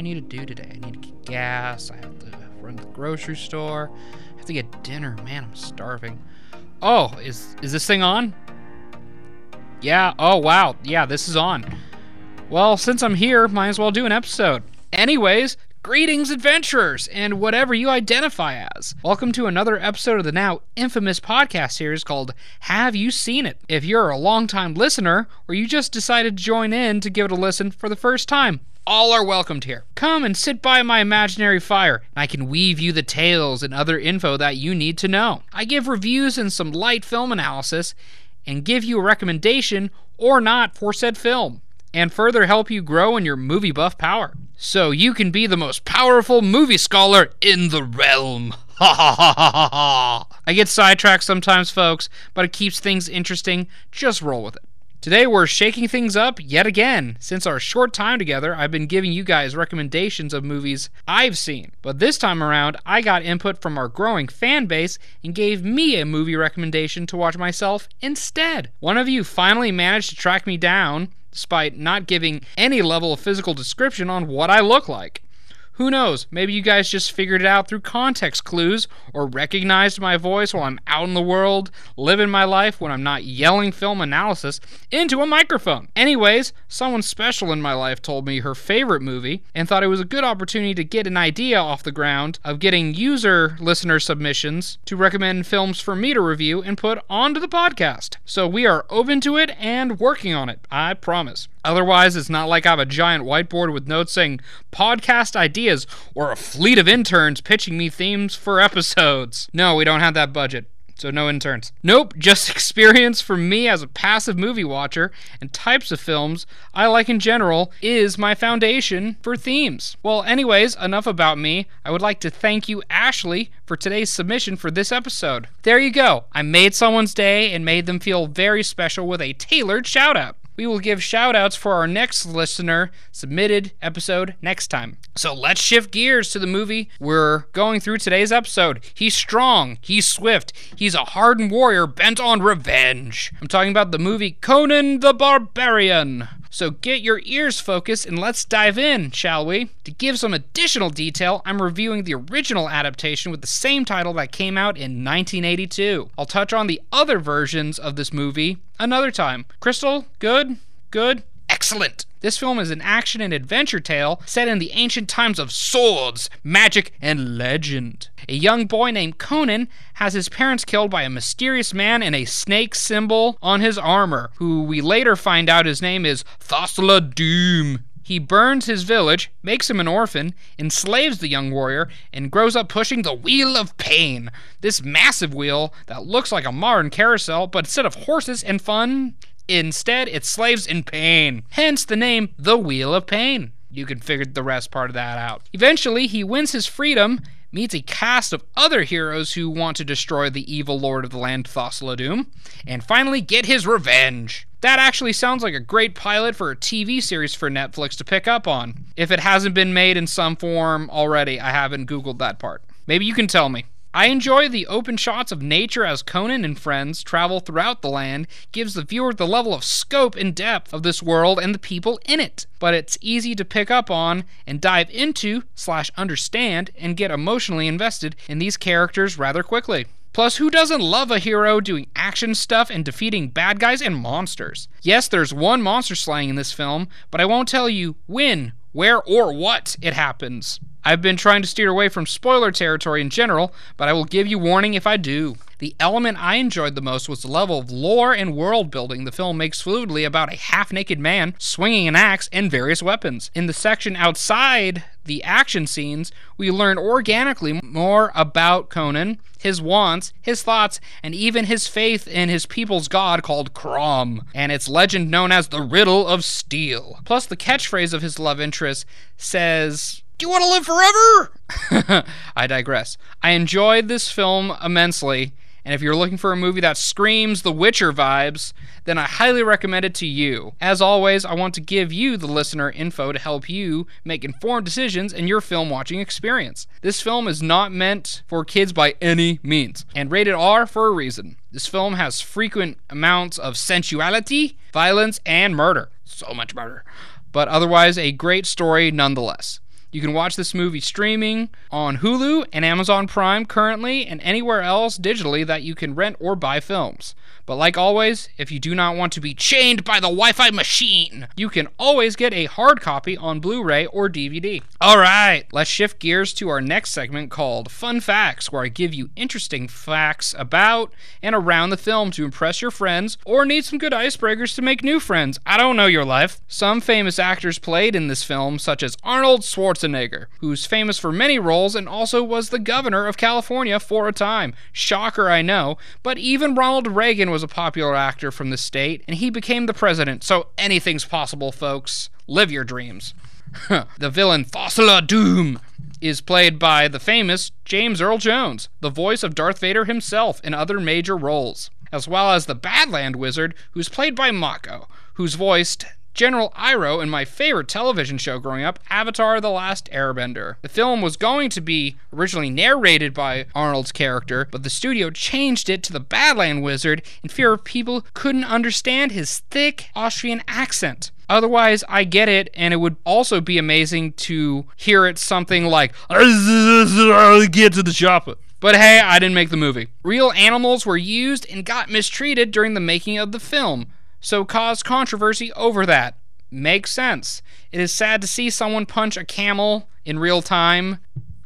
I need to do today? I need to get gas. I have to run to the grocery store. I have to get dinner. Man, I'm starving. Oh, is is this thing on? Yeah. Oh, wow. Yeah, this is on. Well, since I'm here, might as well do an episode. Anyways, greetings, adventurers, and whatever you identify as. Welcome to another episode of the now infamous podcast series called Have You Seen It? If you're a longtime listener, or you just decided to join in to give it a listen for the first time, all are welcomed here. Come and sit by my imaginary fire, and I can weave you the tales and other info that you need to know. I give reviews and some light film analysis, and give you a recommendation or not for said film, and further help you grow in your movie buff power. So you can be the most powerful movie scholar in the realm. Ha ha ha ha ha ha. I get sidetracked sometimes, folks, but it keeps things interesting. Just roll with it. Today we're shaking things up yet again. Since our short time together, I've been giving you guys recommendations of movies I've seen. But this time around, I got input from our growing fan base and gave me a movie recommendation to watch myself instead. One of you finally managed to track me down, despite not giving any level of physical description on what I look like. Who knows? Maybe you guys just figured it out through context clues or recognized my voice while I'm out in the world, living my life when I'm not yelling film analysis into a microphone. Anyways, someone special in my life told me her favorite movie and thought it was a good opportunity to get an idea off the ground of getting user listener submissions to recommend films for me to review and put onto the podcast. So we are open to it and working on it, I promise. Otherwise, it's not like I have a giant whiteboard with notes saying podcast ideas or a fleet of interns pitching me themes for episodes. No, we don't have that budget. So no interns. Nope, just experience for me as a passive movie watcher and types of films I like in general is my foundation for themes. Well, anyways, enough about me. I would like to thank you, Ashley, for today's submission for this episode. There you go. I made someone's day and made them feel very special with a tailored shout out we will give shout outs for our next listener submitted episode next time. So let's shift gears to the movie we're going through today's episode. He's strong, he's swift, he's a hardened warrior bent on revenge. I'm talking about the movie Conan the Barbarian. So get your ears focused and let's dive in, shall we? To give some additional detail, I'm reviewing the original adaptation with the same title that came out in 1982. I'll touch on the other versions of this movie another time. Crystal, good? Good? Excellent! This film is an action and adventure tale set in the ancient times of swords, magic, and legend. A young boy named Conan has his parents killed by a mysterious man in a snake symbol on his armor, who we later find out his name is Thulsa Doom. He burns his village, makes him an orphan, enslaves the young warrior, and grows up pushing the Wheel of Pain. This massive wheel that looks like a modern carousel, but instead of horses and fun, Instead, it's slaves in pain. Hence the name The Wheel of Pain. You can figure the rest part of that out. Eventually, he wins his freedom, meets a cast of other heroes who want to destroy the evil lord of the land, Thulsa Doom, and finally get his revenge. That actually sounds like a great pilot for a TV series for Netflix to pick up on. If it hasn't been made in some form already, I haven't Googled that part. Maybe you can tell me. I enjoy the open shots of nature as Conan and friends travel throughout the land, gives the viewer the level of scope and depth of this world and the people in it. But it's easy to pick up on and dive into slash understand and get emotionally invested in these characters rather quickly. Plus, who doesn't love a hero doing action stuff and defeating bad guys and monsters? Yes, there's one monster slaying in this film, but I won't tell you when, where, or what it happens. I've been trying to steer away from spoiler territory in general, but I will give you warning if I do. The element I enjoyed the most was the level of lore and world building the film makes fluidly about a half naked man swinging an axe and various weapons. In the section outside the action scenes, we learn organically more about Conan, his wants, his thoughts, and even his faith in his people's god called Crom, and its legend known as the Riddle of Steel. Plus, the catchphrase of his love interest says, do you want to live forever? I digress. I enjoyed this film immensely, and if you're looking for a movie that screams The Witcher vibes, then I highly recommend it to you. As always, I want to give you, the listener, info to help you make informed decisions in your film watching experience. This film is not meant for kids by any means, and rated R for a reason. This film has frequent amounts of sensuality, violence, and murder. So much murder. But otherwise, a great story nonetheless. You can watch this movie streaming on Hulu and Amazon Prime currently, and anywhere else digitally that you can rent or buy films. But like always, if you do not want to be chained by the Wi Fi machine, you can always get a hard copy on Blu ray or DVD. Alright, let's shift gears to our next segment called Fun Facts, where I give you interesting facts about and around the film to impress your friends or need some good icebreakers to make new friends. I don't know your life. Some famous actors played in this film, such as Arnold Schwarzenegger, who's famous for many roles and also was the governor of California for a time. Shocker, I know, but even Ronald Reagan was a popular actor from the state, and he became the president, so anything's possible, folks. Live your dreams. the villain Thulsa Doom is played by the famous James Earl Jones, the voice of Darth Vader himself in other major roles, as well as the Badland Wizard, who's played by Mako, who's voiced General Iroh in my favorite television show growing up, Avatar The Last Airbender. The film was going to be originally narrated by Arnold's character, but the studio changed it to the Badland Wizard in fear of people couldn't understand his thick Austrian accent. Otherwise, I get it, and it would also be amazing to hear it something like, Get to the chopper. But hey, I didn't make the movie. Real animals were used and got mistreated during the making of the film so caused controversy over that. Makes sense. It is sad to see someone punch a camel in real time.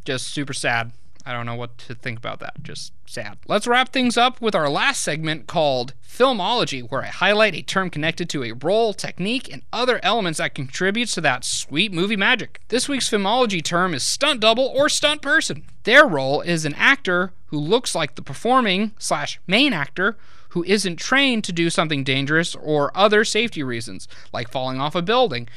Just super sad. I don't know what to think about that. Just sad. Let's wrap things up with our last segment called Filmology, where I highlight a term connected to a role, technique, and other elements that contributes to that sweet movie magic. This week's filmology term is stunt double or stunt person. Their role is an actor who looks like the performing slash main actor who isn't trained to do something dangerous or other safety reasons, like falling off a building,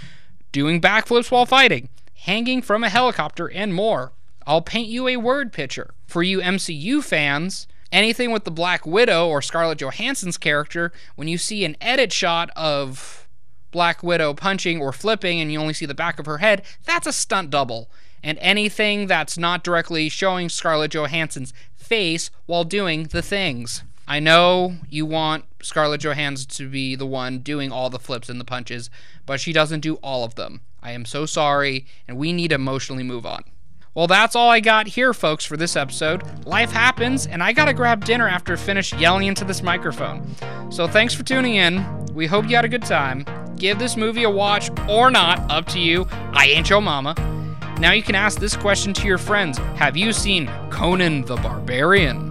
doing backflips while fighting, hanging from a helicopter, and more. I'll paint you a word picture. For you MCU fans, anything with the Black Widow or Scarlett Johansson's character, when you see an edit shot of Black Widow punching or flipping and you only see the back of her head, that's a stunt double. And anything that's not directly showing Scarlett Johansson's face while doing the things. I know you want Scarlett Johansson to be the one doing all the flips and the punches, but she doesn't do all of them. I am so sorry, and we need to emotionally move on. Well, that's all I got here, folks, for this episode. Life happens, and I gotta grab dinner after I finish yelling into this microphone. So thanks for tuning in. We hope you had a good time. Give this movie a watch or not, up to you. I ain't your mama. Now you can ask this question to your friends Have you seen Conan the Barbarian?